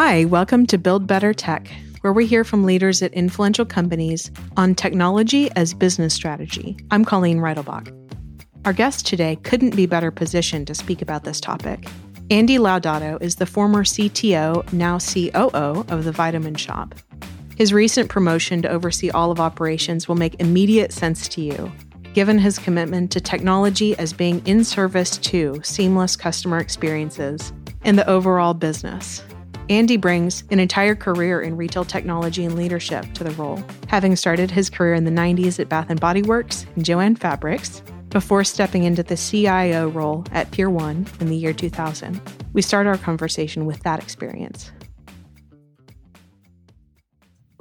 Hi, welcome to Build Better Tech, where we hear from leaders at influential companies on technology as business strategy. I'm Colleen Reidelbach. Our guest today couldn't be better positioned to speak about this topic. Andy Laudato is the former CTO, now COO of the Vitamin Shoppe. His recent promotion to oversee all of operations will make immediate sense to you, given his commitment to technology as being in service to seamless customer experiences and the overall business. Andy brings an entire career in retail technology and leadership to the role, having started his career in the 90s at Bath and Body Works and Jo-Ann Fabrics before stepping into the CIO role at Pier 1 in the year 2000. We start our conversation with that experience.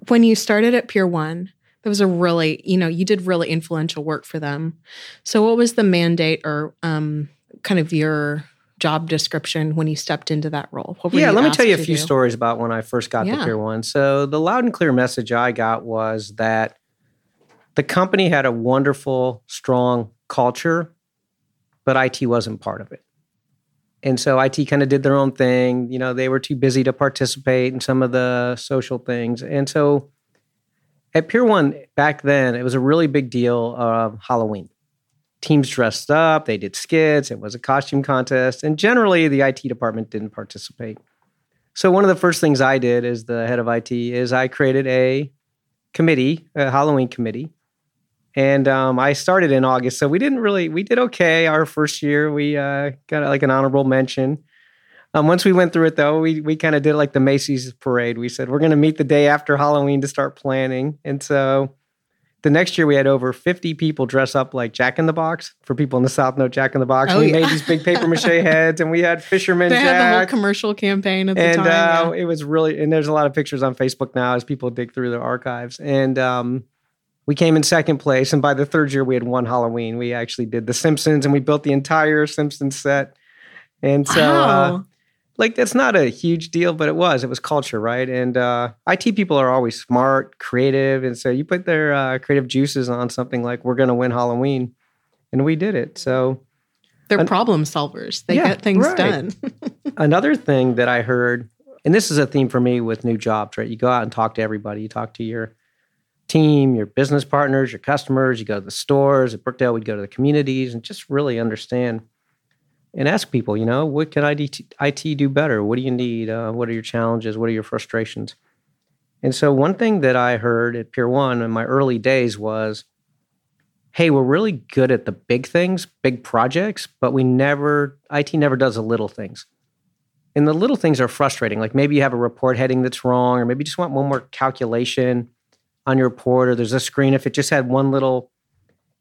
When you started at Pier 1, that was a really, you know, you did really influential work for them. So what was the mandate or um, kind of your job description when you stepped into that role? yeah, let me tell you a few do? stories about when I first got yeah. to Pier One. So the loud and clear message I got was that the company had a wonderful, strong culture, but IT wasn't part of it. And so IT kind of did their own thing. You know, they were too busy to participate in some of the social things. And so at Pier One back then, it was a really big deal of Halloween teams dressed up, they did skits, it was a costume contest, and generally the IT department didn't participate. So one of the first things I did as the head of IT is I created a committee, a Halloween committee. And um, I started in August, so we didn't really we did okay our first year. We uh, got like an honorable mention. Um, once we went through it, though, we we kind of did like the Macy's parade. We said we're going to meet the day after Halloween to start planning, and so the next year we had over 50 people dress up like Jack in the Box. For people in the South know Jack in the Box. Oh, we yeah. made these big paper mache heads and we had Fisherman they Jack. had the whole commercial campaign at the and, time. And uh, yeah. it was really, and there's a lot of pictures on Facebook now as people dig through their archives. And um, we came in second place. And by the third year, we had one Halloween. We actually did The Simpsons and we built the entire Simpsons set. And so, uh, wow. uh, like that's not a huge deal, but it was. It was culture, right? And uh, IT people are always smart, creative, and so you put their uh, creative juices on something like "We're going to win Halloween," and we did it. So they're an- problem solvers. They yeah, get things right. done. Another thing that I heard, and this is a theme for me with new jobs, right? You go out and talk to everybody. You talk to your team, your business partners, your customers. You go to the stores. At Brookdale, we'd go to the communities and just really understand and ask people, you know, what can IT, do better? What do you need? Uh, what are your challenges? What are your frustrations? And so, one thing that I heard at Pier One in my early days was, hey, we're really good at the big things, big projects, but we never, IT never does the little things. And the little things are frustrating. Like maybe you have a report heading that's wrong, or maybe you just want one more calculation on your report, or there's a screen. If it just had one little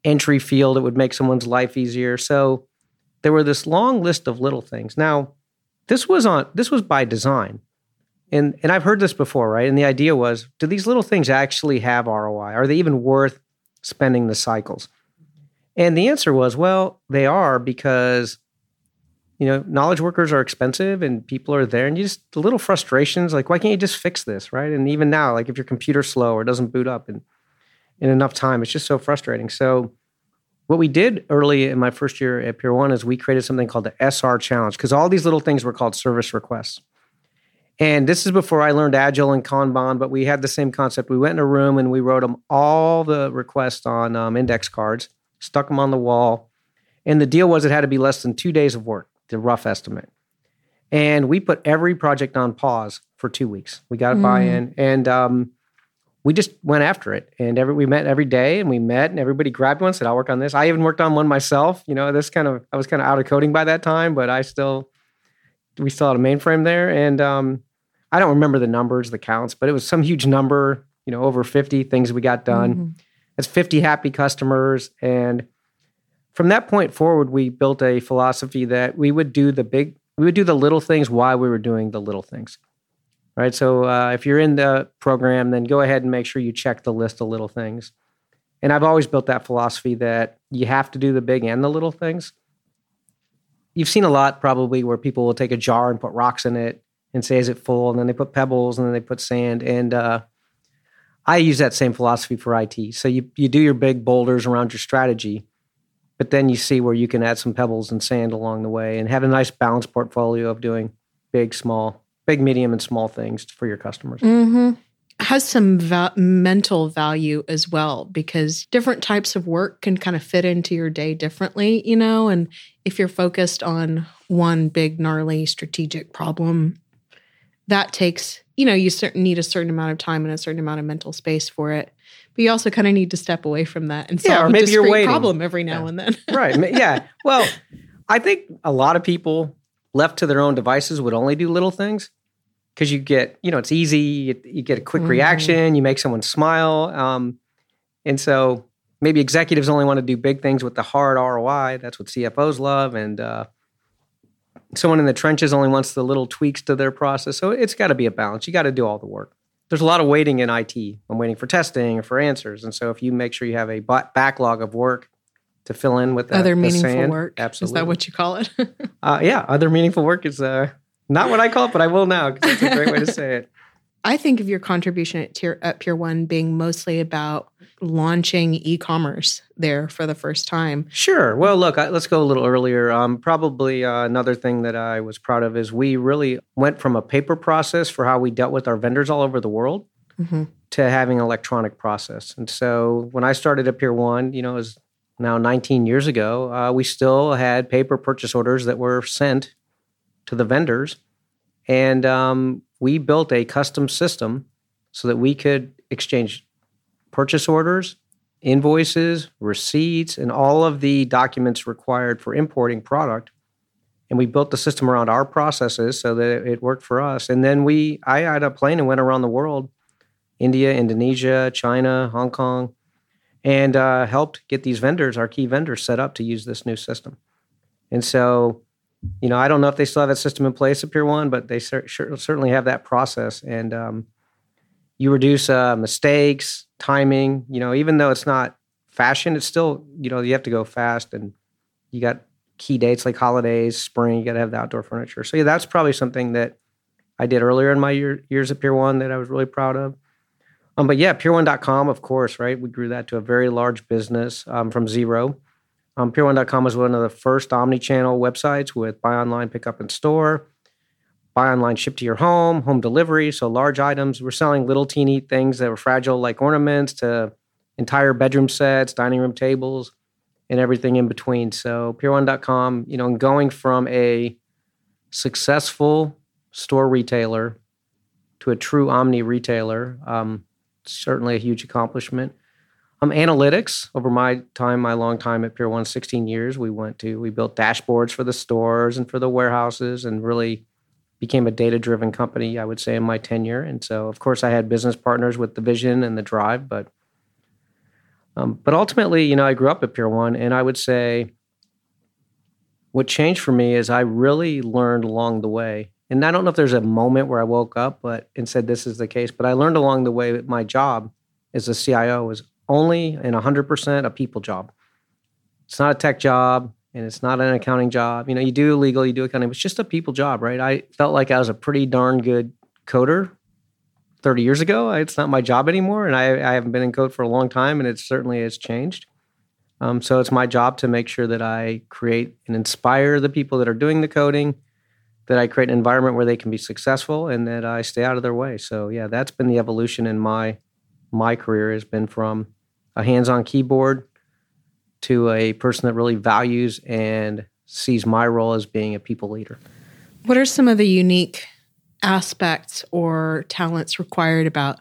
entry field, it would make someone's life easier. So, there were this long list of little things. Now, this was on this was by design. And and I've heard this before, right? And the idea was, do these little things actually have ROI? Are they even worth spending the cycles? And the answer was, well, they are because you know, knowledge workers are expensive and people are there and you just the little frustrations like why can't you just fix this, right? And even now, like if your computer's slow or doesn't boot up in in enough time, it's just so frustrating. So what we did early in my first year at Pier One is we created something called the SR Challenge because all these little things were called service requests. And this is before I learned Agile and Kanban, but we had the same concept. We went in a room and we wrote them all the requests on um, index cards, stuck them on the wall. And the deal was it had to be less than two days of work, the rough estimate. And we put every project on pause for two weeks. We got a mm. buy in. And um, we just went after it. And every we met every day and we met and everybody grabbed one said i'll work on this. I even worked on one myself you know this kind of i was kind of out of coding by that time but i still we still had a mainframe there. And um, i don't remember the numbers the counts but it was some huge number you know over 50 things we got done. Mm-hmm. it's 50 happy customers. And from that point forward we built a philosophy that we would do the big we would do the little things while we were doing the little things right? So uh, if you're in the program, then go ahead and make sure you check the list of little things. And I've always built that philosophy that you have to do the big and the little things. You've seen a lot probably where people will take a jar and put rocks in it and say, is it full? And then they put pebbles and then they put sand. And uh, I use that same philosophy for IT. So you, you do your big boulders around your strategy, but then you see where you can add some pebbles and sand along the way and have a nice balanced portfolio of doing big, small, big, medium, and small things for your customers. Mm-hmm. Has some va- mental value as well because different types of work can kind of fit into your day differently, you know. And if you're focused on one big, gnarly strategic problem, that takes, you know, you certain need a certain amount of time and a certain amount of mental space for it. But you also kind of need to step away from that and solve Yeah, or a maybe you're waiting. problem every now Yeah. and then. right. Yeah. Well, I think a lot of people left to their own devices would only do little things because you get, you know, it's easy. You, you get a quick Mhm. reaction. You make someone smile. Um, and so maybe executives only want to do big things with the hard ROI. That's what CFOs love. And uh, someone in the trenches only wants the little tweaks to their process. So it's got to be a balance. You got to do all the work. There's a lot of waiting in IT. I'm waiting for testing or for answers. And so if you make sure you have a backlog of work to fill in with that, Other the meaningful sand, work. absolutely. Is that what you call it? Uh, yeah, other meaningful work is uh, not what I call it, but I will now because that's a great way to say it. I think of your contribution at, Tier, at Pier One being mostly about launching e-commerce there for the first time. Sure. Well, look, I, let's go a little earlier. Um, probably uh, another thing that I was proud of is we really went from a paper process for how we dealt with our vendors all over the world Mm-hmm. to having an electronic process. And so when I started at Pier One, you know, it was now 19 years ago, uh, we still had paper purchase orders that were sent to the vendors. And um, we built a custom system so that we could exchange purchase orders, invoices, receipts, and all of the documents required for importing product. And we built the system around our processes so that it worked for us. And then we, I had a plane and went around the world India, Indonesia, China, Hong Kong, and uh, helped get these vendors, our key vendors, set up to use this new system. And so, you know, I don't know if they still have that system in place at Pier One, but they cer- certainly have that process. And um, you reduce uh, mistakes, timing. You know, even though it's not fashion, it's still you know you have to go fast, and you got key dates like holidays, spring. You got to have the outdoor furniture. So yeah, that's probably something that I did earlier in my year, years at Pier One that I was really proud of. Um, but yeah, Pier1.com, of course, right? We grew that to a very large business um, from zero. Um, Pier1.com was one of the first omni-channel websites with buy online, pick up in store, buy online, ship to your home, home delivery. So large items. We're selling little teeny things that were fragile, like ornaments, to entire bedroom sets, dining room tables, and everything in between. So Pier1.com, you know, going from a successful store retailer to a true omni retailer. Um, certainly a huge accomplishment. Um, analytics over my time, my long time at Pier One, 16 years, we went to, we built dashboards for the stores and for the warehouses and really became a data driven company, I would say, in my tenure. And so, of course, I had business partners with the vision and the drive, but um, but ultimately, you know, I grew up at Pier One, and I would say what changed for me is I really learned along the way and I don't know if there's a moment where I woke up but and said this is the case, but I learned along the way that my job as a CIO is only and 100% a people job. It's not a tech job and it's not an accounting job. You know, you do legal, you do accounting, but it's just a people job, right? I felt like I was a pretty darn good coder 30 years ago. It's not my job anymore, and I, I haven't been in code for a long time, and it certainly has changed. Um, so it's my job to make sure that I create and inspire the people that are doing the coding that I create an environment where they can be successful and that I stay out of their way. So yeah, that's been the evolution in my my career has been from a hands-on keyboard to a person that really values and sees my role as being a people leader. What are some of the unique aspects or talents required about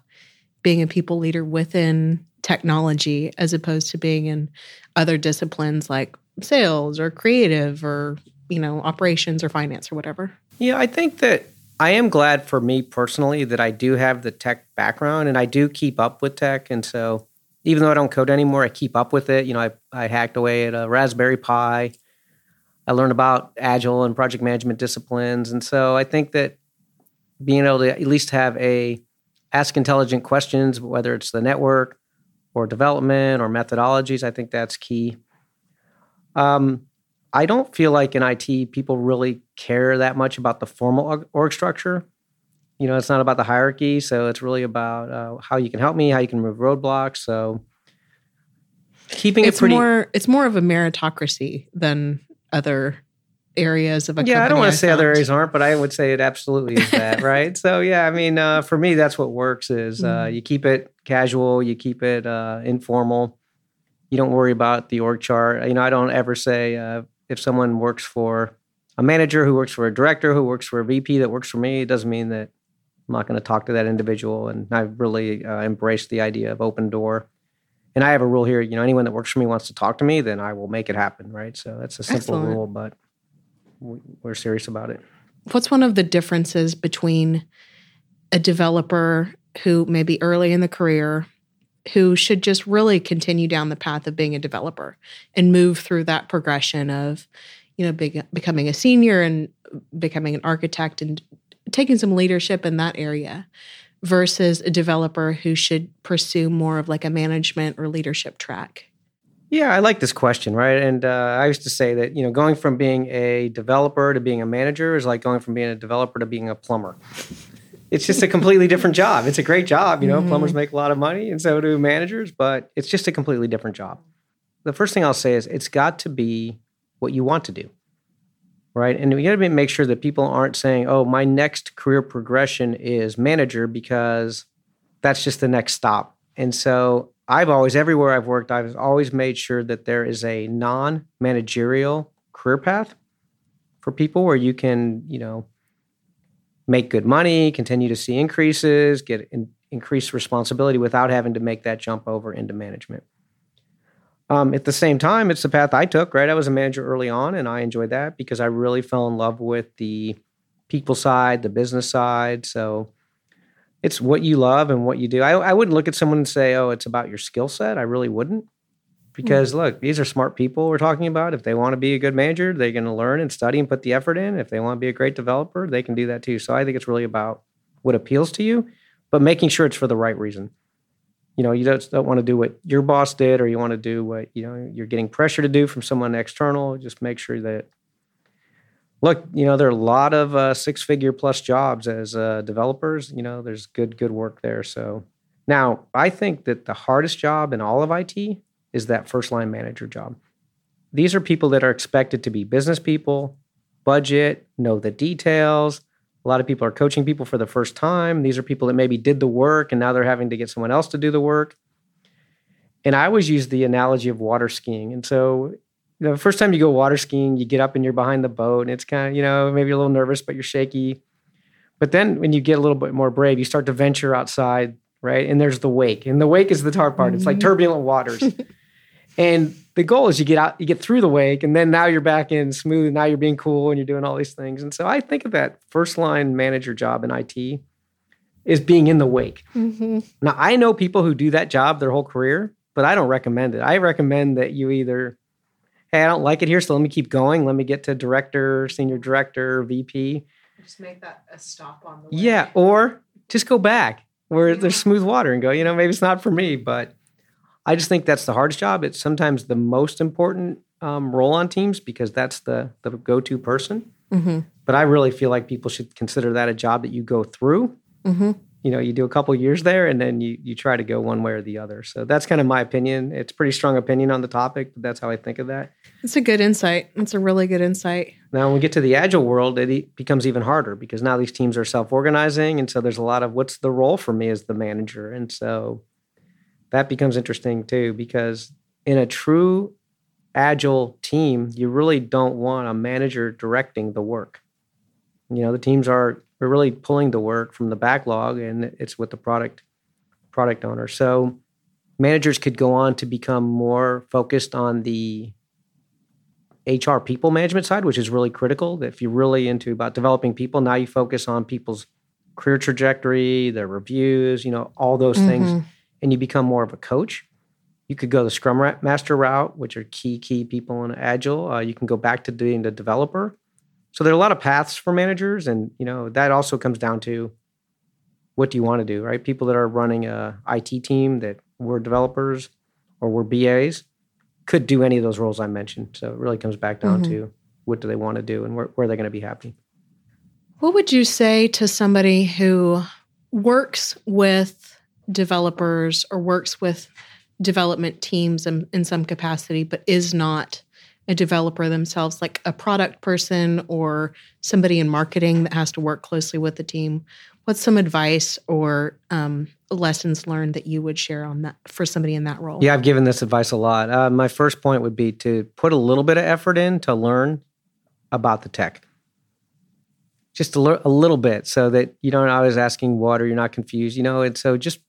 being a people leader within technology as opposed to being in other disciplines like sales or creative or you know operations or finance or whatever Yeah, I think that I am glad for me personally that I do have the tech background and I do keep up with tech. And so even though I don't code anymore, I keep up with it. You know, I, I hacked away at a Raspberry Pi. I learned about agile and project management disciplines. And so I think that being able to at least have a ask intelligent questions, whether it's the network or development or methodologies, I think that's key. Um, I don't feel like in IT people really care that much about the formal org, structure. You know, it's not about the hierarchy, so it's really about uh, how you can help me, how you can remove roadblocks. So keeping it's it pretty more it's more of a meritocracy than other areas of a yeah i don't want to say other areas aren't but i would say it absolutely is that right so yeah i mean uh, for me that's what works is uh, Mhm. you keep it casual you keep it uh, informal you don't worry about the org chart you know i don't ever say uh, if someone works for a manager who works for a director who works for a vp that works for me it doesn't mean that i'm not going to talk to that individual and i've really uh, embraced the idea of open door. And i have a rule here you know anyone that works for me wants to talk to me then i will make it happen right? So that's a simple Excellent. rule but we- we're serious about it. What's one of the differences between a developer who may be early in the career who should just really continue down the path of being a developer and move through that progression of, you know, big, becoming a senior and becoming an architect and taking some leadership in that area versus a developer who should pursue more of like a management or leadership track? Yeah, I like this question, right? And uh, I used to say that you know, going from being a developer to being a manager is like going from being a developer to being a plumber. It's just a completely different job. It's a great job, you know. Mhm. Plumbers make a lot of money, and so do managers, but it's just a completely different job. The first thing I'll say is it's got to be what you want to do, right? And we got to make sure that people aren't saying, "Oh, my next career progression is manager," because that's just the next stop. And so I've always, everywhere I've worked, I've always made sure that there is a non managerial career path for people where you can, you know, make good money, continue to see increases, get in, increased responsibility without having to make that jump over into management. Um, at the same time, it's the path I took, right? I was a manager early on and I enjoyed that because I really fell in love with the people side, the business side. So, it's what you love and what you do. I, I wouldn't look at someone and say, "Oh, it's about your skill set." I really wouldn't, because look, these are smart people we're talking about. If they want to be a good manager, they're going to learn and study and put the effort in. If they want to be a great developer, they can do that too. So I think it's really about what appeals to you, but making sure it's for the right reason. You know, you don't, don't want to do what your boss did, or you want to do what you know you're getting pressure to do from someone external. Just make sure that look, you know, there are a lot of uh, six figure plus jobs as uh, developers. You know, there's good, good work there. So now I think that the hardest job in all of IT is that first line manager job. These are people that are expected to be business people, budget, know the details. A lot of people are coaching people for the first time. These are people that maybe did the work and now they're having to get someone else to do the work. And I always use the analogy of water skiing. And so you know, the first time you go water skiing, you get up and you're behind the boat, and it's kind of, you know, maybe a little nervous, but you're shaky. But then when you get a little bit more brave, you start to venture outside, right? And there's the wake, and the wake is the hard part. It's like Mhm. turbulent waters. and the goal is you get out, you get through the wake, and then now you're back in smooth, and now you're being cool, and you're doing all these things. And so I think of that first line manager job in IT is being in the wake. Mm-hmm. Now, I know people who do that job their whole career, but I don't recommend it. I recommend that you either, hey, I don't like it here, so let me keep going. Let me get to director, senior director, VP. Just make that a stop on the Yeah, or just go back where there's smooth water and go, you know, maybe it's not for me, but I just think that's the hardest job. It's sometimes the most important um, role on teams because that's the, the go to person. Mm-hmm. But I really feel like people should consider that a job that you go through Mm-hmm. you know you do a couple years there and then you you try to go one way or the other so that's kind of my opinion it's pretty strong opinion on the topic but that's how i think of that It's a good insight. It's a really good insight. now when we get to the agile world it becomes even harder because now these teams are self-organizing and so there's a lot of what's the role for me as the manager and so that becomes interesting too because in a true agile team you really don't want a manager directing the work. You know the teams are really pulling the work from the backlog and it's with the product product owner. So managers could go on to become more focused on the hr people management side which is really critical. If you're really into about developing people now you focus on people's career trajectory their reviews you know all those things. Mhm. And you become more of a coach you could go the scrum master route which are key key people in agile uh, you can go back to being the developer so there are a lot of paths for managers, and you know that also comes down to what do you want to do, right? People that are running a IT team that were developers or were BAs could do any of those roles I mentioned. So it really comes back down Mhm. to what do they want to do and where, where are they going to be happy. What would you say to somebody who works with developers or works with development teams in, in some capacity, but is not a developer themselves, like a product person or somebody in marketing that has to work closely with the team, what's some advice or um, lessons learned that you would share on that for somebody in that role? Yeah, I've given this advice a lot. Uh, my first point would be to put a little bit of effort in to learn about the tech. Just a little bit so that you don't always asking what you're not confused, you know, and so just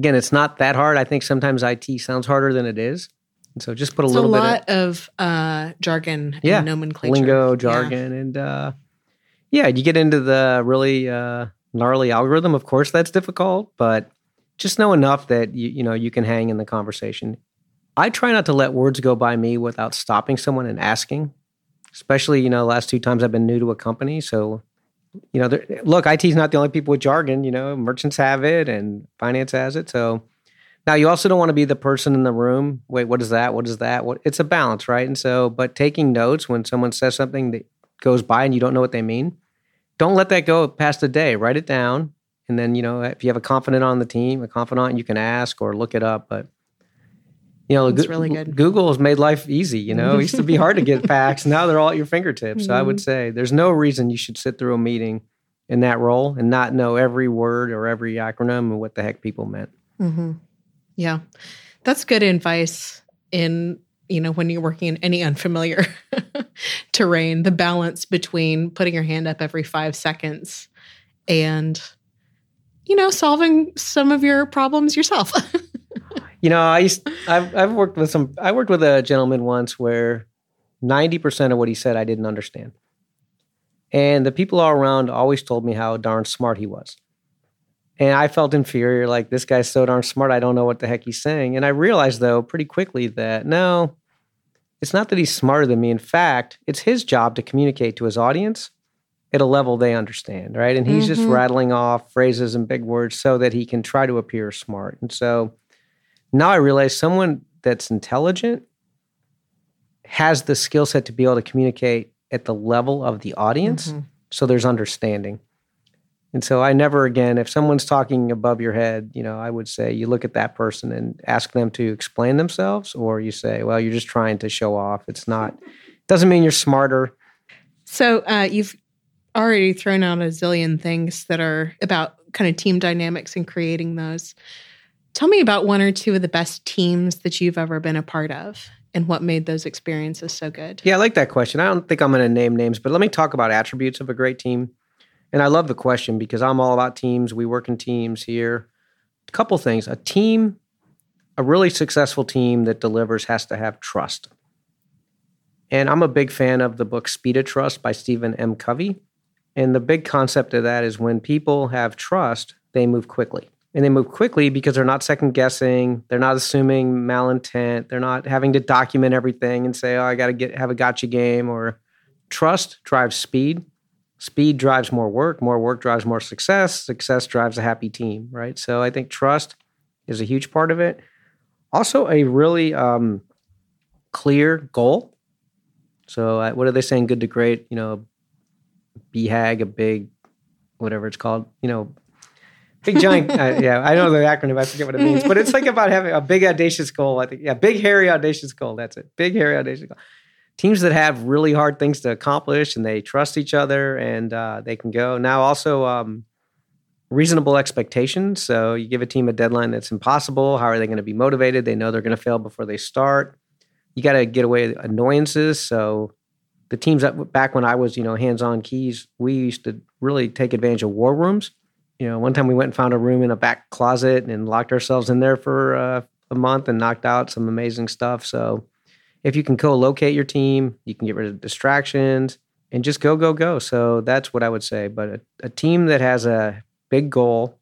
again, it's not that hard. I think sometimes IT sounds harder than it is. And so just put a It's a little bit lot of uh, jargon Yeah, and nomenclature. lingo, Yeah. jargon, and uh, yeah, you get into the really uh, gnarly algorithm. Of course, that's difficult, but just know enough that you you know you can hang in the conversation. I try not to let words go by me without stopping someone and asking. Especially, you know, last two times I've been new to a company, so you know, look, IT is not the only people with jargon. You know, merchants have it, and finance has it. So now you also don't want to be the person in the room. Wait, what is that? What is that? What? It's a balance, right? And so, but taking notes when someone says something that goes by and you don't know what they mean, don't let that go past a day. Write it down, and then you know if you have a confidant on the team, a confidant, you can ask or look it up. But you know, That's Goo- really good. Google has made life easy. You know, it used to be hard to get facts. Now they're all at your fingertips. So I Mm-hmm. would say there's no reason you should sit through a meeting in that role and not know every word or every acronym and what the heck people meant. hmm Yeah, that's good advice in you know when you're working in any unfamiliar terrain. The balance between putting your hand up every five seconds and you know solving some of your problems yourself. You know, I used I've I've worked with some I worked with a gentleman once where 90% of what he said I didn't understand. And the people all around always told me how darn smart he was. And I felt inferior, like this guy's so darn smart, I don't know what the heck he's saying. And I realized though pretty quickly that no, it's not that he's smarter than me. In fact, it's his job to communicate to his audience at a level they understand, right? And he's just Mhm. rattling off phrases and big words so that he can try to appear smart. And so now I realize someone that's intelligent has the skill set to be able to communicate at the level of the audience Mhm. so there's understanding. And so I never again, if someone's talking above your head, you know, I would say you look at that person and ask them to explain themselves, or you say, well, you're just trying to show off. It's not, doesn't mean you're smarter. So uh, you've already thrown out a zillion things that are about kind of team dynamics and creating those. Tell me about one or two of the best teams that you've ever been a part of and what made those experiences so good. Yeah, I like that question. I don't think I'm going to name names, but let me talk about attributes of a great team. And I love the question because I'm all about teams. We work in teams here. A couple things. A team, a really successful team that delivers has to have trust. And I'm a big fan of the book Speed of Trust by Stephen M. Covey. And the big concept of that is when people have trust, they move quickly. And they move quickly because they're not second guessing, they're not assuming malintent, they're not having to document everything and say, "Oh, I got to get have a gotcha game." Or trust drives speed. Speed drives more work, more work drives more success, success drives a happy team, right? So I think trust is a huge part of it. Also, a really um, clear goal. So, uh, what are they saying? Good to great, you know, BHAG, a big, whatever it's called, you know, big giant. uh, yeah, I know the acronym. I forget what it means, but it's like about having a big audacious goal. I think, yeah, big hairy audacious goal. That's it. Big hairy audacious goal. Teams that have really hard things to accomplish and they trust each other and uh, they can go. Now, also um, reasonable expectations. So you give a team a deadline that's impossible. How are they going to be motivated? They know they're going to fail before they start. You got to get away with annoyances. So the teams that back when I was, you know, hands-on keys, we used to really take advantage of war rooms. You know, one time we went and found a room in a back closet and locked ourselves in there for uh, a month and knocked out some amazing stuff. So if you can co-locate your team, you can get rid of distractions and just go, go, go. So that's what I would say. But a, a team that has a big goal,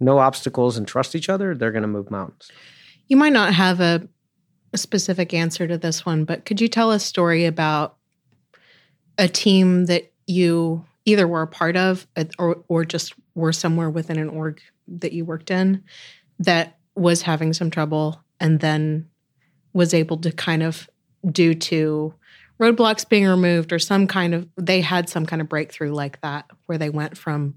no obstacles, and trust each other, they're going to move mountains. You might not have a, a specific answer to this one, but could you tell a story about a team that you either were a part of uh, or, or just were somewhere within an org that you worked in that was having some trouble and then was able to kind of due to roadblocks being removed or some kind of they had some kind of breakthrough like that where they went from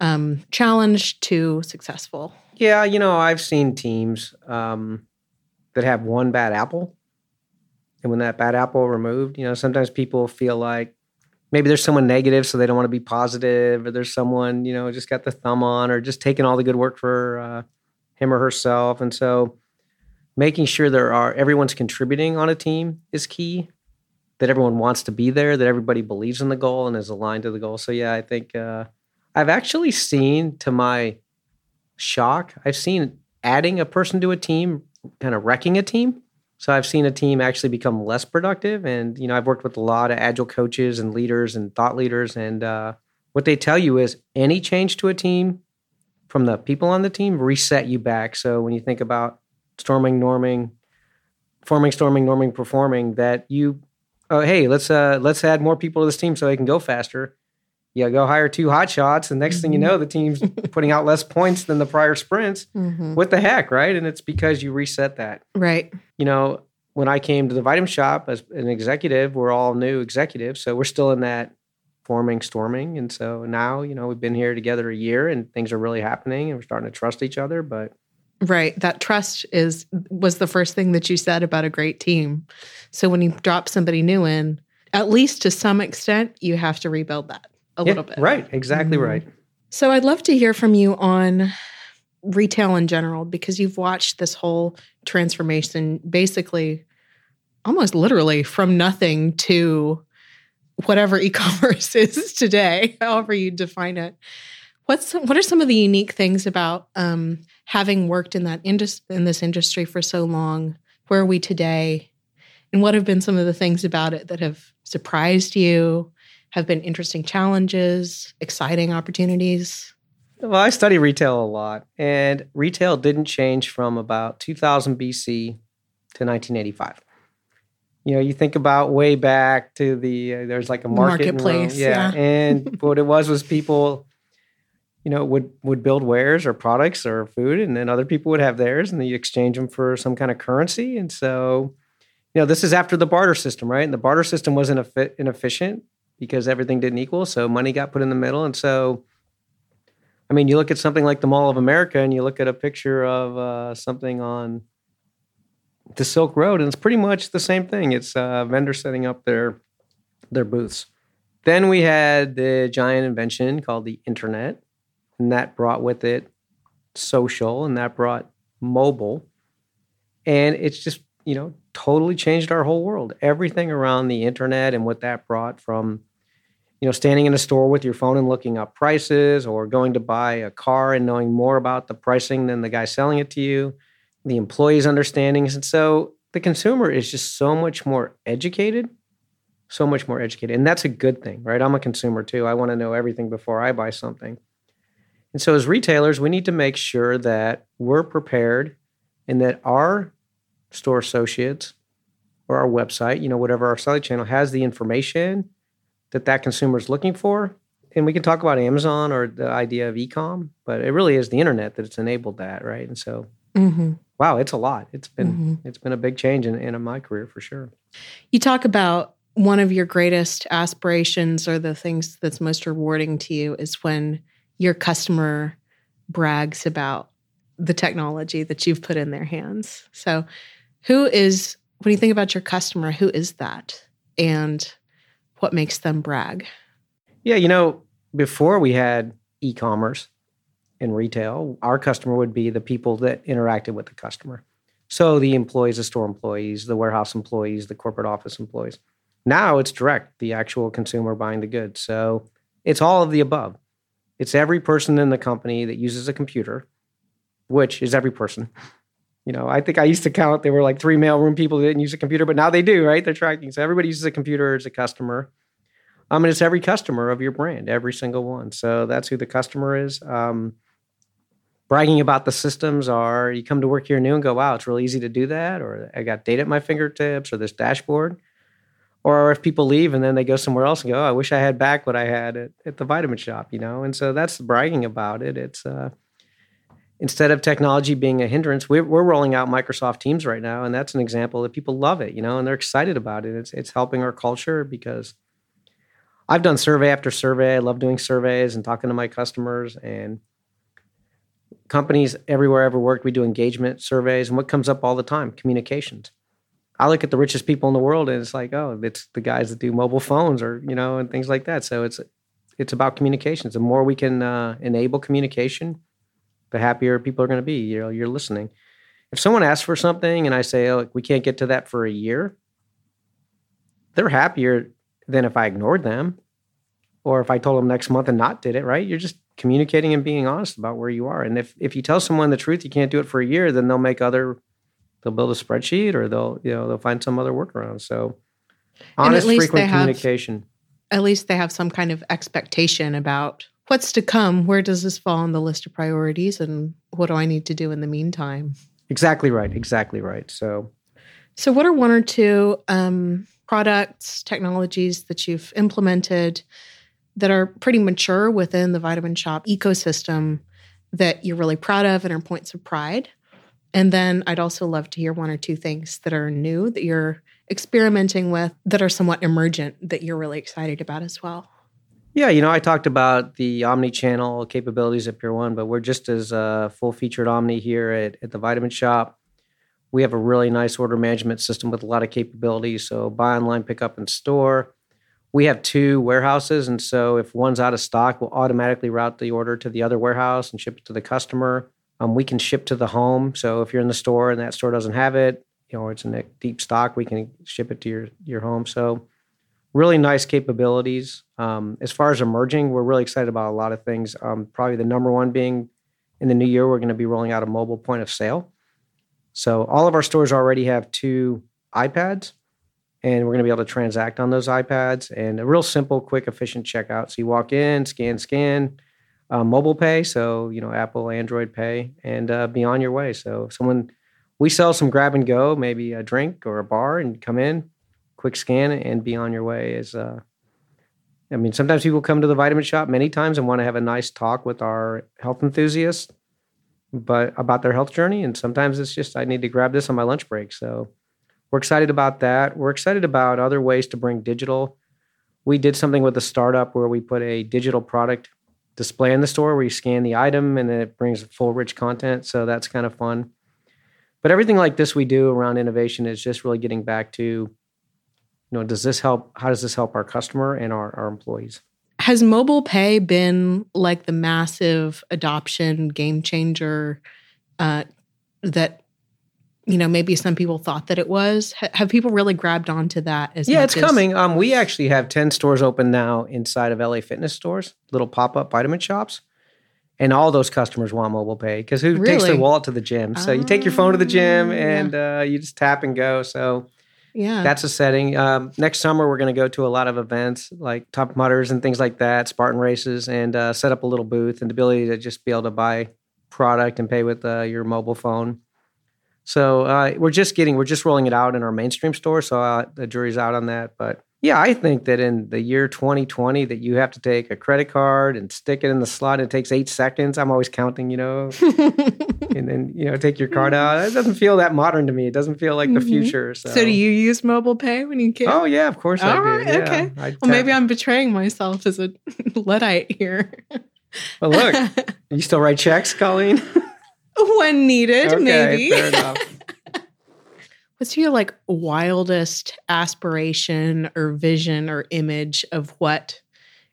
um, challenge to successful. Yeah, you know, I've seen teams um, that have one bad apple, and when that bad apple removed, you know, sometimes people feel like maybe there's someone negative, so they don't want to be positive, or there's someone, you know, just got the thumb on, or just taking all the good work for uh, him or herself. And so making sure there are everyone's contributing on a team is key that everyone wants to be there that everybody believes in the goal and is aligned to the goal so yeah i think uh, i've actually seen to my shock i've seen adding a person to a team kind of wrecking a team so i've seen a team actually become less productive and you know i've worked with a lot of agile coaches and leaders and thought leaders and uh, what they tell you is any change to a team from the people on the team reset you back so when you think about storming, norming, forming, storming, norming, performing, that you, oh, hey, let's uh, let's add more people to this team so they can go faster. You go hire two hot shots, and next mm-hmm. thing you mm-hmm. know, the team's putting out less points than the prior sprints. Mm-hmm. What the heck, right? And it's because you reset that. Right. You know, when I came to the Vitamin Shoppe as an executive, we're all new executives, so we're still in that forming, storming, and so now you know we've been here together a year, and things are really happening, and we're starting to trust each other. But Right. That trust is was the first thing that you said about a great team. So when you drop somebody new in, at least to some extent, you have to rebuild that a yeah, little bit. Right. Exactly mm-hmm. right. So I'd love to hear from you on retail in general because you've watched this whole transformation basically almost literally from nothing to whatever e-commerce is today, however you define it. What's what are some of the unique things about um, having worked in that indus- in this industry for so long? Where are we today? And what have been some of the things about it that have surprised you? Have been interesting challenges, exciting opportunities? Well, I study retail a lot, and retail didn't change from about 2000 BC to 1985 you know, you think about way back to the uh, there's like a market marketplace, yeah. yeah. and what it was was people you know would would build wares or products or food and then other people would have theirs and then you exchange them for some kind of currency and so you know this is after the barter system right and the barter system wasn't inefficient because everything didn't equal so money got put in the middle. And so i mean you look at something like the mall of america and you look at a picture of uh, something on the silk road and it's pretty much the same thing. It's uh, vendors setting up their their booths. Then we had the giant invention called the internet and that brought with it social and that brought mobile. And it's just you know totally changed our whole world. Everything around the internet and what that brought from you know standing in a store with your phone and looking up prices or going to buy a car and knowing more about the pricing than the guy selling it to you the employees understandings. And so the consumer is just so much more educated so much more educated. And that's a good thing right? I'm a consumer too. I want to know everything before i buy something. And so, as retailers, we need to make sure that we're prepared and that our store associates or our website, you know, whatever our selling channel has the information that that consumer is looking for. And we can talk about Amazon or the idea of e-com, but it really is the internet that's enabled that, right? And so, mm-hmm. wow, it's a lot. It's been mm-hmm. it's been a big change in, in my career for sure. You talk about one of your greatest aspirations or the things that's most rewarding to you is when your customer brags about the technology that you've put in their hands. So, who is, when you think about your customer, who is that? And what makes them brag? Yeah, you know, before we had e commerce and retail, our customer would be the people that interacted with the customer. So, the employees, the store employees, the warehouse employees, the corporate office employees. Now it's direct, the actual consumer buying the goods. So, it's all of the above. It's every person in the company that uses a computer, which is every person. You know, I think I used to count there were like three mailroom people that didn't use a computer, but now they do, right? They're tracking. So everybody uses a computer as a customer. I mean, it's every customer of your brand, every single one. So that's who the customer is. Um, bragging about the systems are you come to work here new and go, wow, it's really easy to do that, or I got data at my fingertips, or this dashboard or if people leave and then they go somewhere else and go, oh, I wish I had back what I had at, at the vitamin shoppe, you know? And so that's bragging about it. It's uh, instead of technology being a hindrance, we're, we're rolling out Microsoft Teams right now. And that's an example that people love it, you know, and they're excited about it. It's, it's helping our culture because I've done survey after survey. I love doing surveys and talking to my customers and companies everywhere I ever worked. We do engagement surveys and what comes up all the time, communications I look at the richest people in the world and it's like, oh, it's the guys that do mobile phones or, you know, and things like that. So it's it's about communications. The more we can uh, enable communication, the happier people are going to be. You know, you're listening. If someone asks for something and I say, oh, we can't get to that for a year, they're happier than if I ignored them or if I told them next month and not did it, right? You're just communicating and being honest about where you are. And if if you tell someone the truth, you can't do it for a year, then they'll make other they'll build a spreadsheet or they'll, you know, they'll find some other workaround. So honest, frequent communication. Have, at least they have some kind of expectation about what's to come. Where does this fall on the list of priorities and what do I need to do in the meantime? Exactly right. Exactly right. So so what are one or two um, products, technologies that you've implemented that are pretty mature within the Vitamin Shoppe ecosystem that you're really proud of and are points of pride. And then I'd also love to hear one or two things that are new that you're experimenting with that are somewhat emergent that you're really excited about as well. Yeah, you know, I talked about the omni-channel capabilities at Pier One, but we're just as uh, full-featured omni here at, at the Vitamin Shoppe. We have a really nice order management system with a lot of capabilities. So buy online, pick up in store we have two warehouses, and so if one's out of stock, we'll automatically route the order to the other warehouse and ship it to the customer. Um, we can ship to the home. So if you're in the store and that store doesn't have it, you know, it's in deep stock, we can ship it to your your home. So really nice capabilities. Um, as far as emerging, we're really excited about a lot of things. Um, probably the number one being in the new year, we're going to be rolling out a mobile point of sale. So all of our stores already have two iPads and we're going to be able to transact on those iPads and a real simple, quick, efficient checkout. So you walk in, scan, scan, uh, mobile pay, so you know Apple, Android Pay, and uh, be on your way. So someone, we sell some grab and go, maybe a drink or a bar, and come in, quick scan, and be on your way. Is uh, I mean, sometimes people come to the vitamin shoppe many times and want to have a nice talk with our health enthusiasts, but about their health journey, and sometimes it's just I need to grab this on my lunch break. So we're excited about that. We're excited about other ways to bring digital. We did something with a startup where we put a digital product display in the store where you scan the item and then it brings full rich content. So that's kind of fun. But everything like this we do around innovation is just really getting back to, you know, does this help? How does this help our customer and our, our employees? Has mobile pay been like the massive adoption game changer uh, that you know maybe some people thought that it was H- have people really grabbed onto that as yeah it's as- coming um, we actually have 10 stores open now inside of la fitness stores little pop-up vitamin shops and all those customers want mobile pay because who really? takes their wallet to the gym so you take your phone to the gym ah, and yeah. uh, you just tap and go so yeah that's a setting um, next summer we're going to go to a lot of events like Tough Mudders and things like that spartan races and uh, set up a little booth and the ability to just be able to buy product and pay with uh, your mobile phone so uh, we're just getting, we're just rolling it out in our mainstream store. So uh, the jury's out on that. But yeah, I think that in the year 2020 that you have to take a credit card and stick it in the slot. It takes eight seconds. I'm always counting, you know, and then you know take your card out. It doesn't feel that modern to me. It doesn't feel like mm-hmm. the future. So. so. do you use mobile pay when you can? Oh yeah, of course All I right, do. Yeah. Okay. I well, maybe I'm betraying myself as a luddite here. well, look, you still write checks, Colleen? when needed, okay, maybe. Fair enough. What's your like wildest aspiration or vision or image of what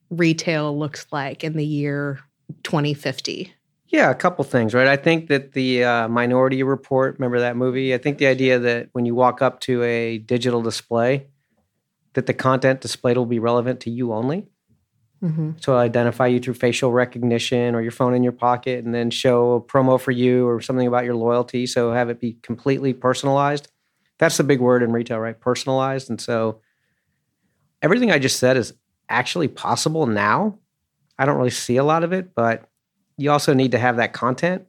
retail looks like in the year 2050? Yeah, a couple things, right? I think that the uh, Minority Report, remember that movie? I think the idea that when you walk up to a digital display, that the content displayed will be relevant to you only. Mm-hmm. So identify you through facial recognition or your phone in your pocket, and then show a promo for you or something about your loyalty. So have it be completely personalized. That's the big word in retail, right? Personalized. And so everything I just said is actually possible now. I don't really see a lot of it, but you also need to have that content.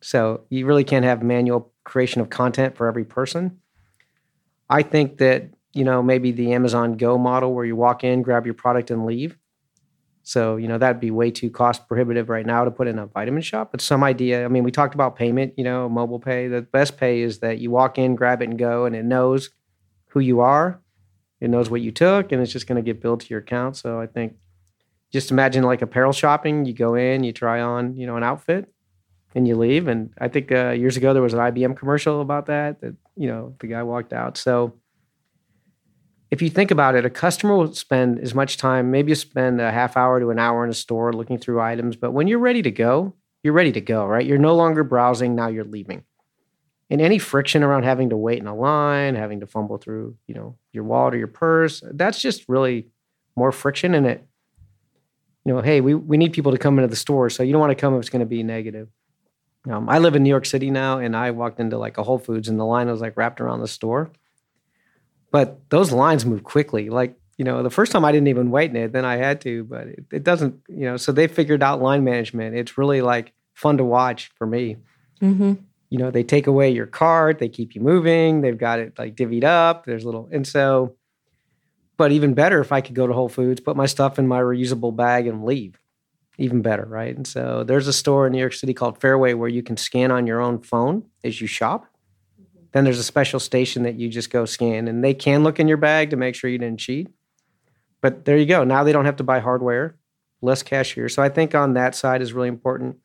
So you really can't have manual creation of content for every person. I think that, you know, maybe the Amazon Go model where you walk in, grab your product and leave so, you know, that'd be way too cost prohibitive right now to put in a vitamin shop. But some idea, I mean, we talked about payment, you know, mobile pay. The best pay is that you walk in, grab it and go, and it knows who you are. It knows what you took, and it's just going to get billed to your account. So I think just imagine like apparel shopping. You go in, you try on, you know, an outfit, and you leave. And I think uh, years ago there was an IBM commercial about that. That you know, the guy walked out. So if you think about it, a customer will spend as much time, maybe you spend a half hour to an hour in a store looking through items, but when you're ready to go, you're ready to go, right? You're no longer browsing, now you're leaving. And any friction around having to wait in a line, having to fumble through, you know, your wallet or your purse, that's just really more friction in it. You know, hey, we, we need people to come into the store, so you don't want to come if it's going to be negative. Um, I live in New York City now, and I walked into like a Whole Foods, and the line was like wrapped around the store. But those lines move quickly. Like you know, the first time I didn't even wait in it, then I had to, but it, it doesn't. You know, so they figured out line management. It's really like fun to watch for me. Mm-hmm. You know, they take away your cart, they keep you moving. They've got it like divvied up. There's little, and so. But even better if I could go to Whole Foods, put my stuff in my reusable bag, and leave even better, right? And so there's a store in New York City called Fairway where you can scan on your own phone as you shop. Then there's a special station that you just go scan, and they can look in your bag to make sure you didn't cheat. But there you go. Now they don't have to buy hardware, less cashier. So I think on that side is really important.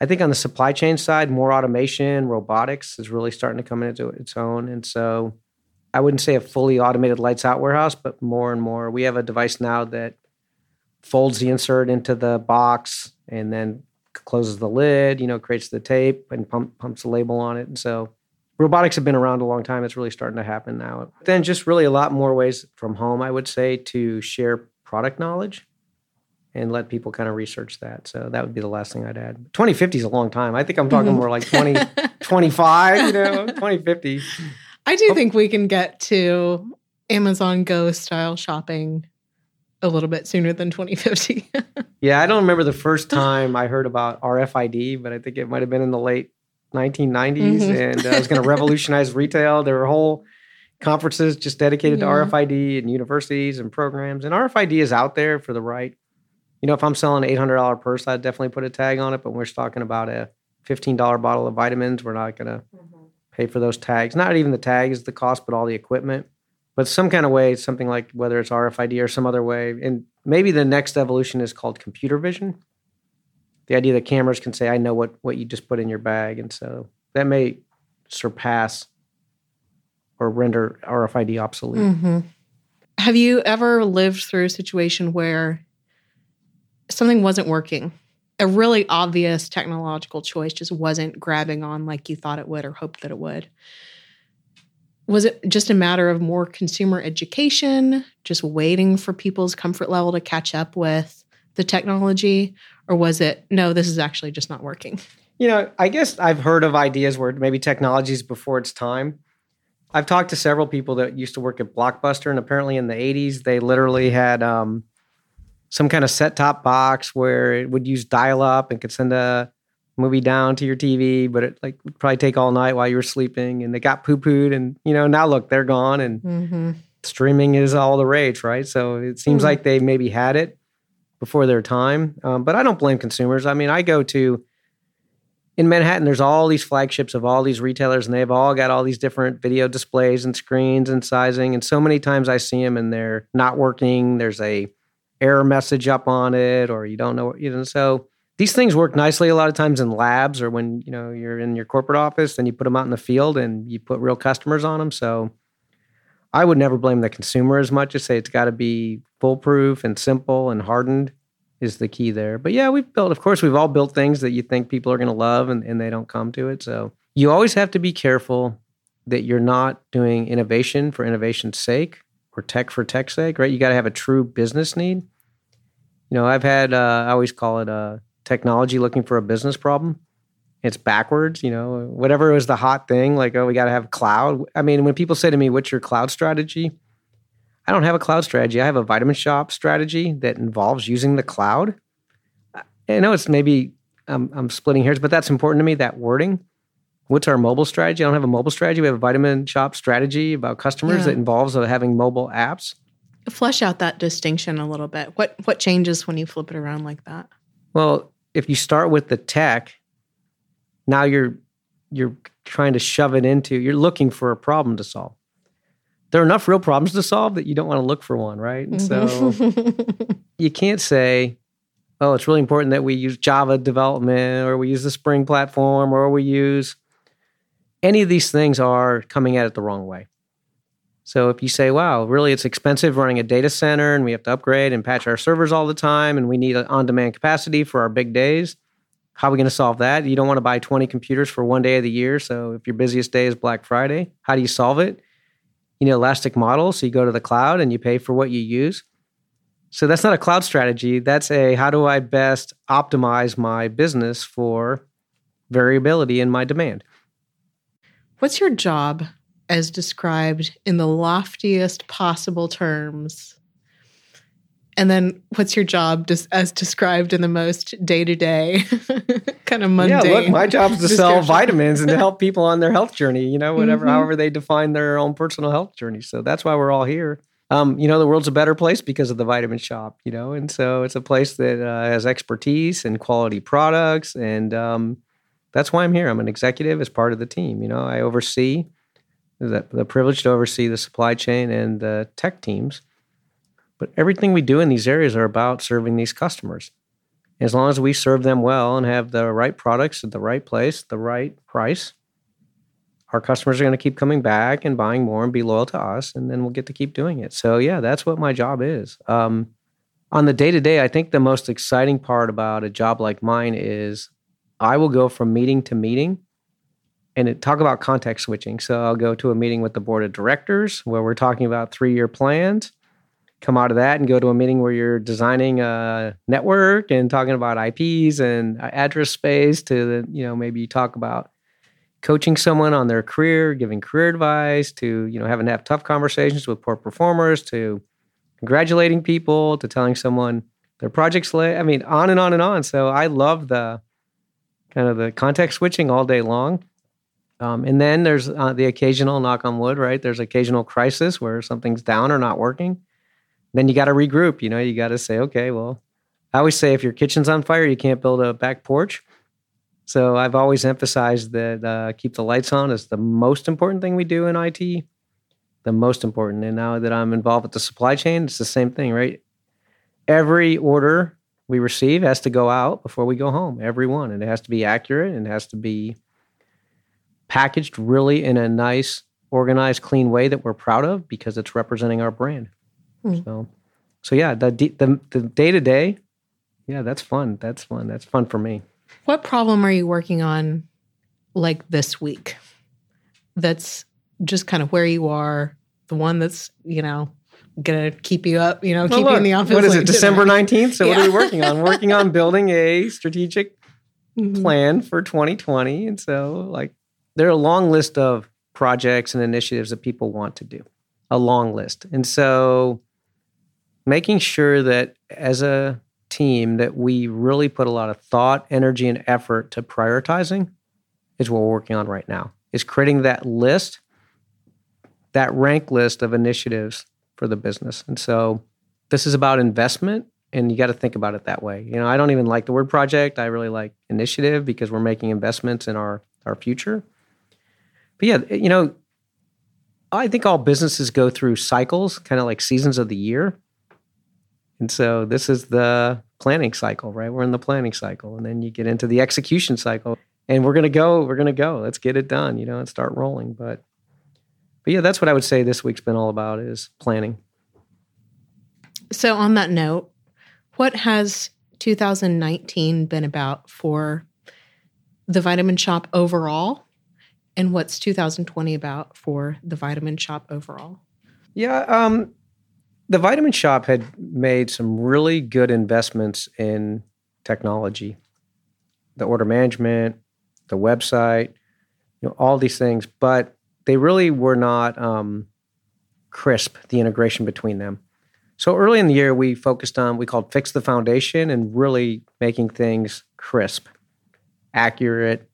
I think on the supply chain side, more automation, robotics is really starting to come into its own. And so I wouldn't say a fully automated lights out warehouse, but more and more. We have a device now that folds the insert into the box and then closes the lid, you know, creates the tape and pump, pumps the label on it. And so robotics have been around a long time. It's really starting to happen now. Then just really a lot more ways from home, I would say, to share product knowledge and let people kind of research that. So that would be the last thing I'd add. 2050 is a long time. I think I'm talking mm-hmm. more like 20, 25, you know, 2050. I do oh. think we can get to Amazon Go style shopping a little bit sooner than 2050. yeah, I don't remember the first time I heard about RFID, but I think it might have been in the late 1990s, mm-hmm. and uh, it was going to revolutionize retail. There were whole conferences just dedicated yeah. to RFID and universities and programs. And RFID is out there for the right. You know, if I'm selling an $800 purse, I'd definitely put a tag on it. But we're talking about a $15 bottle of vitamins. We're not going to mm-hmm. pay for those tags. Not even the tag is the cost, but all the equipment but some kind of way, something like whether it's RFID or some other way. And maybe the next evolution is called computer vision. The idea that cameras can say, I know what, what you just put in your bag. And so that may surpass or render RFID obsolete. Mm-hmm. Have you ever lived through a situation where something wasn't working? A really obvious technological choice just wasn't grabbing on like you thought it would or hoped that it would was it just a matter of more consumer education, just waiting for people's comfort level to catch up with the technology? Or was it, no, this is actually just not working? You know, I guess I've heard of ideas where maybe technology is before its time. I've talked to several people that used to work at Blockbuster, and apparently in the 80s, they literally had um, some kind of set top box where it would use dial up and could send a movie down to your TV, but it like would probably take all night while you were sleeping. And they got poo pooed, and you know now look, they're gone, and mm-hmm. streaming is all the rage, right? So it seems mm-hmm. like they maybe had it before their time. Um, but I don't blame consumers. I mean, I go to in Manhattan. There's all these flagships of all these retailers, and they've all got all these different video displays and screens and sizing. And so many times I see them, and they're not working. There's a error message up on it, or you don't know, you know. So these things work nicely a lot of times in labs or when you know you're in your corporate office and you put them out in the field and you put real customers on them so i would never blame the consumer as much as say it's got to be foolproof and simple and hardened is the key there but yeah we've built of course we've all built things that you think people are going to love and, and they don't come to it so you always have to be careful that you're not doing innovation for innovation's sake or tech for tech's sake right you got to have a true business need you know i've had uh, i always call it uh, technology looking for a business problem. It's backwards, you know, whatever was the hot thing, like, oh, we got to have cloud. I mean, when people say to me, what's your cloud strategy? I don't have a cloud strategy. I have a vitamin shoppe strategy that involves using the cloud. I know it's maybe um, I'm splitting hairs, but that's important to me, that wording. What's our mobile strategy? I don't have a mobile strategy. We have a vitamin shoppe strategy about customers yeah. that involves uh, having mobile apps. Flesh out that distinction a little bit. What what changes when you flip it around like that? Well, if you start with the tech, now you're you're trying to shove it into you're looking for a problem to solve. There are enough real problems to solve that you don't want to look for one, right? And so mm-hmm. you can't say, oh, it's really important that we use Java development or we use the Spring platform or we use any of these things are coming at it the wrong way. So if you say, wow, really it's expensive running a data center and we have to upgrade and patch our servers all the time and we need on demand capacity for our big days, how are we going to solve that? You don't want to buy 20 computers for one day of the year. So if your busiest day is Black Friday, how do you solve it? You know, elastic model. So you go to the cloud and you pay for what you use. So that's not a cloud strategy. That's a how do I best optimize my business for variability in my demand? What's your job as described in the loftiest possible terms. And then what's your job just as described in the most day to day kind of mundane? Yeah, look, my job is to sell vitamins and to help people on their health journey, you know, whatever, mm-hmm. however they define their own personal health journey. So that's why we're all here. Um, you know, the world's a better place because of the vitamin shoppe, you know, and so it's a place that uh, has expertise and quality products. And um, that's why I'm here. I'm an executive as part of the team. You know, I oversee the, the privilege to oversee the supply chain and the tech teams. But everything we do in these areas are about serving these customers. As long as we serve them well and have the right products at the right place, the right price, our customers are going to keep coming back and buying more and be loyal to us, and then we'll get to keep doing it. So, yeah, that's what my job is. Um, on the day to day, I think the most exciting part about a job like mine is I will go from meeting to meeting and it, talk about context switching. So I'll go to a meeting with the board of directors where we're talking about three year plans. Come out of that and go to a meeting where you're designing a network and talking about IPs and address space. To you know maybe talk about coaching someone on their career, giving career advice. To you know having to have tough conversations with poor performers. To congratulating people. To telling someone their project's late. I mean, on and on and on. So I love the kind of the context switching all day long. Um, and then there's uh, the occasional knock on wood, right? There's occasional crisis where something's down or not working. Then you got to regroup. You know, you got to say, okay, well, I always say if your kitchen's on fire, you can't build a back porch. So I've always emphasized that uh, keep the lights on is the most important thing we do in IT. The most important. And now that I'm involved with the supply chain, it's the same thing, right? Every order we receive has to go out before we go home. Every one, and it has to be accurate and it has to be packaged really in a nice, organized, clean way that we're proud of because it's representing our brand. Mm. So, so yeah, the the the day to day, yeah, that's fun. That's fun. That's fun for me. What problem are you working on, like this week? That's just kind of where you are. The one that's you know gonna keep you up, you know, well, keep look, you in the office. What is it, December nineteenth? So yeah. what are we working on? working on building a strategic mm-hmm. plan for 2020, and so like there are a long list of projects and initiatives that people want to do, a long list. And so making sure that as a team that we really put a lot of thought, energy and effort to prioritizing is what we're working on right now. Is creating that list, that rank list of initiatives for the business. And so this is about investment and you got to think about it that way. You know, I don't even like the word project. I really like initiative because we're making investments in our our future. But yeah, you know, I think all businesses go through cycles, kind of like seasons of the year. And so this is the planning cycle, right? We're in the planning cycle. And then you get into the execution cycle. And we're gonna go, we're gonna go. Let's get it done, you know, and start rolling. But but yeah, that's what I would say this week's been all about is planning. So on that note, what has 2019 been about for the vitamin shoppe overall and what's 2020 about for the Vitamin Shoppe overall? Yeah, um, the Vitamin Shoppe had made some really good investments in technology, the order management, the website, you know, all these things, but they really were not um, crisp, the integration between them. So early in the year, we focused on, we called fix the foundation and really making things crisp, accurate,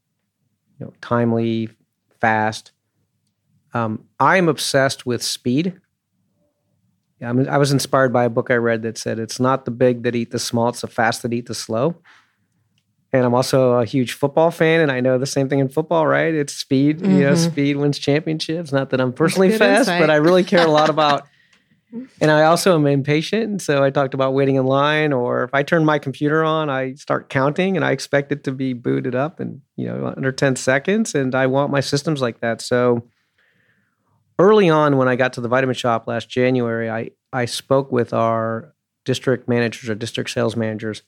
you know, timely, fast. Um, I'm obsessed with speed. I, mean, I was inspired by a book I read that said it's not the big that eat the small, it's the fast that eat the slow. And I'm also a huge football fan, and I know the same thing in football, right? It's speed. Mm-hmm. You know, mm-hmm. speed wins championships. Not that I'm personally fast, insight. but I really care a lot about and I also am impatient. And so I talked about waiting in line, or if I turn my computer on, I start counting and I expect it to be booted up in, you know, under 10 seconds. And I want my systems like that. So early on, when I got to the vitamin shoppe last January, I, I spoke with our district managers or district sales managers.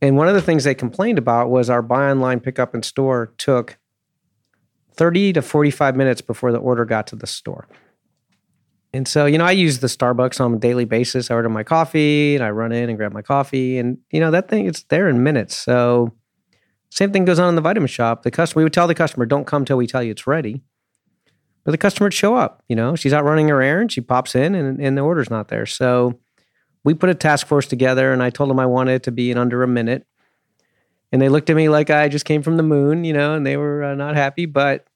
And one of the things they complained about was our buy online, pick up in store took 30 to 45 minutes before the order got to the store. And so, you know, I use the Starbucks on a daily basis. I order my coffee and I run in and grab my coffee. And, you know, that thing, it's there in minutes. So, same thing goes on in the vitamin shoppe. The customer, we would tell the customer, don't come till we tell you it's ready. But the customer would show up. You know, she's out running her errand. She pops in and, and the order's not there. So, we put a task force together and I told them I wanted it to be in under a minute. And they looked at me like I just came from the moon, you know, and they were uh, not happy. But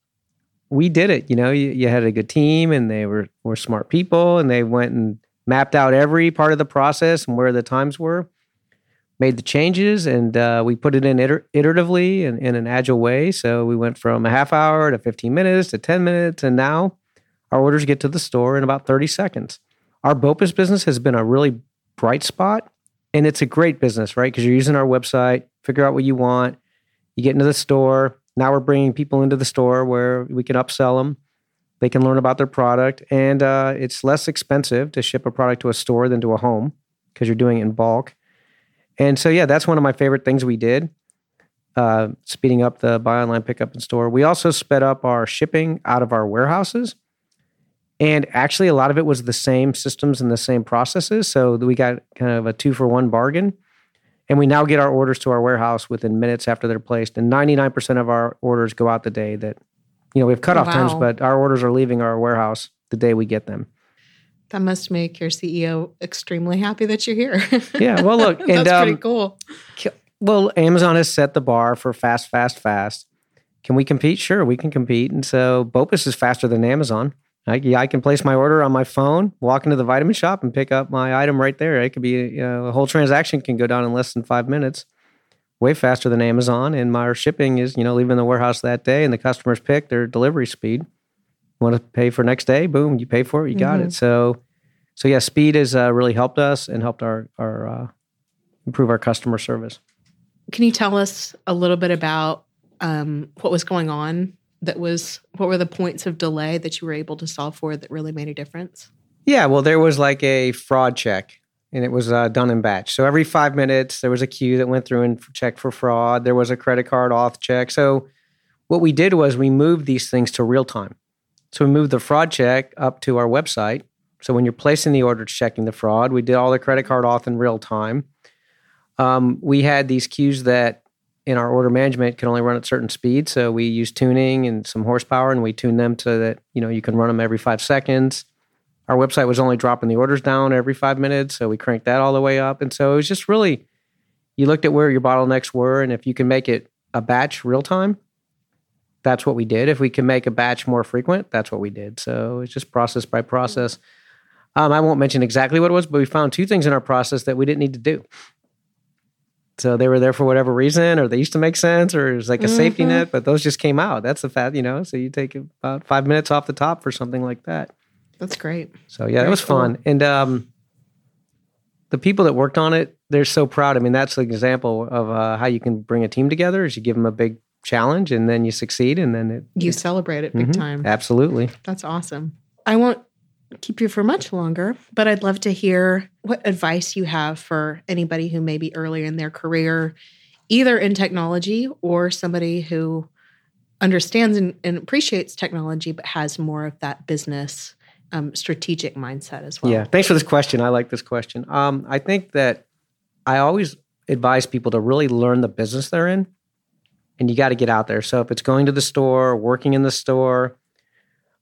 we did it. You know, you, you had a good team and they were, were smart people and they went and mapped out every part of the process and where the times were, made the changes, and uh, we put it in iter- iteratively and in an agile way. So we went from a half hour to 15 minutes to 10 minutes, and now our orders get to the store in about 30 seconds. Our BOPUS business has been a really bright spot, and it's a great business, right? Because you're using our website, figure out what you want, you get into the store, now we're bringing people into the store where we can upsell them. They can learn about their product, and uh, it's less expensive to ship a product to a store than to a home because you're doing it in bulk. And so, yeah, that's one of my favorite things we did. Uh, speeding up the buy online, pick up in store. We also sped up our shipping out of our warehouses. And actually, a lot of it was the same systems and the same processes. So we got kind of a two for one bargain. And we now get our orders to our warehouse within minutes after they're placed. And 99% of our orders go out the day that, you know, we have cutoff wow. times, but our orders are leaving our warehouse the day we get them. That must make your CEO extremely happy that you're here. yeah. Well, look, and, that's um, pretty cool. Well, Amazon has set the bar for fast, fast, fast. Can we compete? Sure, we can compete. And so BOPUS is faster than Amazon. I, yeah, I can place my order on my phone, walk into the vitamin shoppe, and pick up my item right there. It could be you know, a whole transaction can go down in less than five minutes, way faster than Amazon. And my shipping is you know leaving the warehouse that day, and the customers pick their delivery speed. Want to pay for next day? Boom, you pay for it, you got mm-hmm. it. So, so yeah, speed has uh, really helped us and helped our our uh, improve our customer service. Can you tell us a little bit about um, what was going on that was what were the points of delay that you were able to solve for that really made a difference? Yeah, well, there was like a fraud check and it was uh, done in batch. So every five minutes, there was a queue that went through and checked for fraud. There was a credit card auth check. So what we did was we moved these things to real time. So we moved the fraud check up to our website. So when you're placing the order, checking the fraud, we did all the credit card auth in real time. Um, we had these queues that in our order management can only run at certain speeds. So we use tuning and some horsepower, and we tune them so that you know you can run them every five seconds. Our website was only dropping the orders down every five minutes, so we cranked that all the way up. And so it was just really, you looked at where your bottlenecks were, and if you can make it a batch real time, that's what we did. If we can make a batch more frequent, that's what we did. So it's just process by process. Um, I won't mention exactly what it was, but we found two things in our process that we didn't need to do. So they were there for whatever reason, or they used to make sense, or it was like a mm-hmm. safety net, but those just came out. That's the fact, you know. So you take about five minutes off the top for something like that. That's great. So yeah, Very it was cool. fun. And um, the people that worked on it, they're so proud. I mean, that's an example of uh, how you can bring a team together is you give them a big challenge and then you succeed and then it, you celebrate it big mm-hmm, time. Absolutely. That's awesome. I won't keep you for much longer, but I'd love to hear what advice you have for anybody who may be earlier in their career, either in technology or somebody who understands and, and appreciates technology but has more of that business um, strategic mindset as well. Yeah, thanks for this question. I like this question. Um, I think that I always advise people to really learn the business they're in, and you got to get out there. So if it's going to the store, working in the store,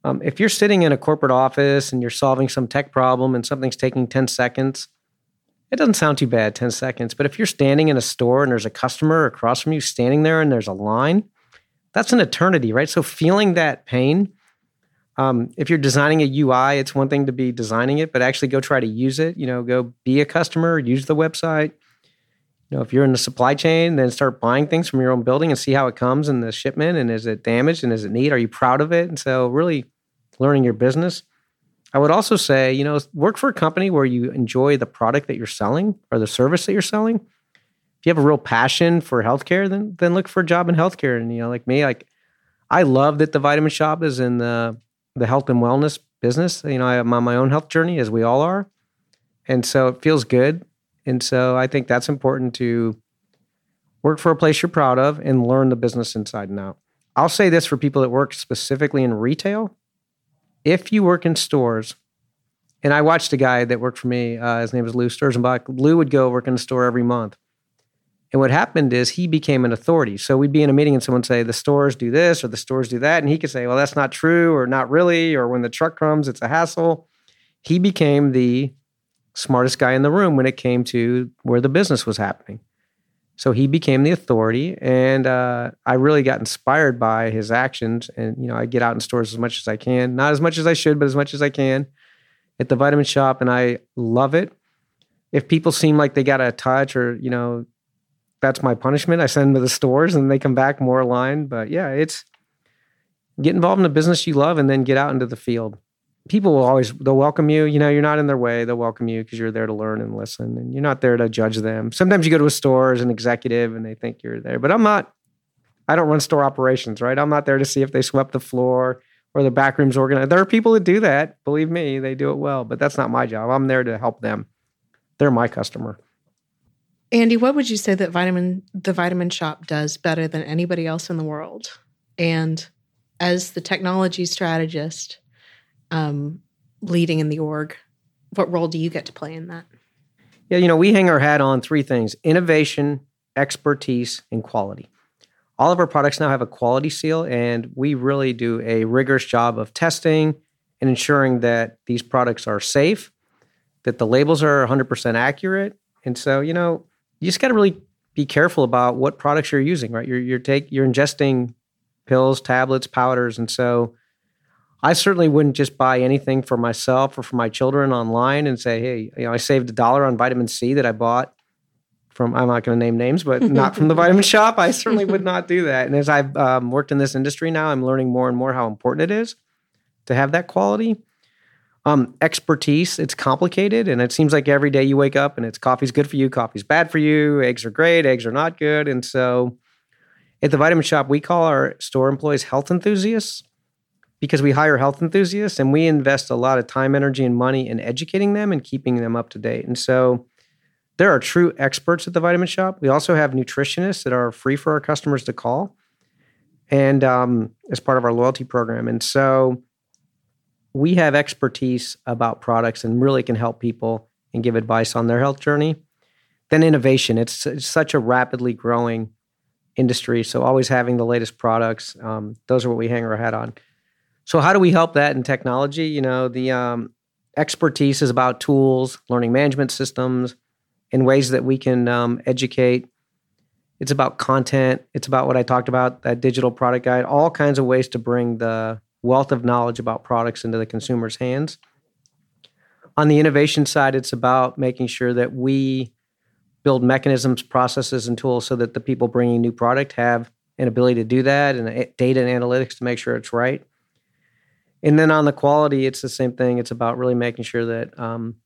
um, if you're sitting in a corporate office and you're solving some tech problem and something's taking 10 seconds, it doesn't sound too bad, 10 seconds. But if you're standing in a store and there's a customer across from you standing there and there's a line, that's an eternity, right? So feeling that pain, um, if you're designing a UI, it's one thing to be designing it, but actually go try to use it. You know, go be a customer, use the website. You know, if you're in the supply chain, then start buying things from your own building and see how it comes in the shipment and is it damaged and is it neat? Are you proud of it? And so really learning your business. I would also say, you know, work for a company where you enjoy the product that you're selling or the service that you're selling. If you have a real passion for healthcare, then then look for a job in healthcare. And you know, like me, like I love that the Vitamin Shoppe is in the the health and wellness business. You know, I'm on my own health journey, as we all are, and so it feels good. And so I think that's important to work for a place you're proud of and learn the business inside and out. I'll say this for people that work specifically in retail if you work in stores, and I watched a guy that worked for me, uh, his name is Lou Sturzenbach. Lou would go work in the store every month. And what happened is he became an authority. So we'd be in a meeting and someone would say, the stores do this or the stores do that. And he could say, well, that's not true or not really. Or when the truck comes, it's a hassle. He became the smartest guy in the room when it came to where the business was happening. So he became the authority, and uh, I really got inspired by his actions. And you know, I get out in stores as much as I can, not as much as I should, but as much as I can at the Vitamin Shoppe, and I love it. If people seem like they got a touch, or you know, that's my punishment. I send them to the stores, and they come back more aligned. But yeah, it's get involved in a business you love, and then get out into the field people will always they'll welcome you. You know you're not in their way. They'll welcome you because you're there to learn and listen and you're not there to judge them. Sometimes you go to a store as an executive and they think you're there but i'm not i don't run store operations right? I'm not there to see if they swept the floor or the back rooms organized. There are people that do that. Believe me they do it well but that's not my job. I'm there to help them. They're my customer. Andy what would you say that vitamin the vitamin shoppe does better than anybody else in the world? And as the technology strategist um, leading in the org. What role do you get to play in that? Yeah, you know, we hang our hat on three things innovation, expertise, and quality. All of our products now have a quality seal, and we really do a rigorous job of testing and ensuring that these products are safe, that the labels are 100% accurate. And so, you know, you just got to really be careful about what products you're using, right? You're you're take you're ingesting pills, tablets, powders, and so I certainly wouldn't just buy anything for myself or for my children online and say, hey, you know, I saved a dollar on vitamin C that I bought from, I'm not going to name names, but not from the vitamin shoppe. I certainly would not do that. And as I've um, worked in this industry now, I'm learning more and more how important it is to have that quality. Um, expertise, it's complicated. And it seems like every day you wake up and it's coffee's good for you, coffee's bad for you, eggs are great, eggs are not good. And so at the vitamin shoppe, we call our store employees health enthusiasts because we hire health enthusiasts and we invest a lot of time, energy, and money in educating them and keeping them up to date. And so there are true experts at the Vitamin Shoppe. We also have nutritionists that are free for our customers to call and um, as part of our loyalty program. And so we have expertise about products and really can help people and give advice on their health journey. Then innovation, it's, it's such a rapidly growing industry. So always having the latest products, um, those are what we hang our hat on. So how do we help that in technology? You know, the um, expertise is about tools, learning management systems, in ways that we can um, educate. It's about content. It's about what I talked about, that digital product guide, all kinds of ways to bring the wealth of knowledge about products into the consumer's hands. On the innovation side, it's about making sure that we build mechanisms, processes, and tools so that the people bringing new product have an ability to do that and uh, data and analytics to make sure it's right. And then on the quality, it's the same thing. It's about really making sure that um,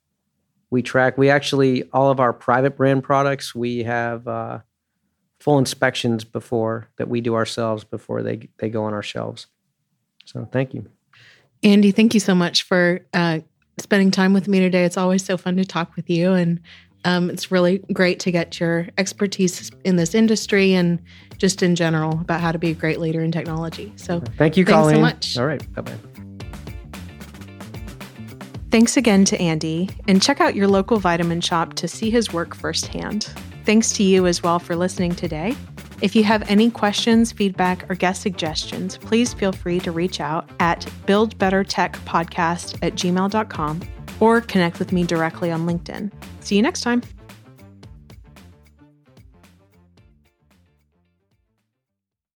we track. We actually all of our private brand products we have uh, full inspections before that we do ourselves before they they go on our shelves. So thank you, Andy. Thank you so much for uh, spending time with me today. It's always so fun to talk with you, and um, it's really great to get your expertise in this industry and just in general about how to be a great leader in technology. So thank you, Colleen. so much. All right, bye bye. Thanks again to Andy, and check out your local vitamin shoppe to see his work firsthand. Thanks to you as well for listening today. If you have any questions, feedback, or guest suggestions, please feel free to reach out at buildbettertechpodcast at gmail.com or connect with me directly on LinkedIn. See you next time.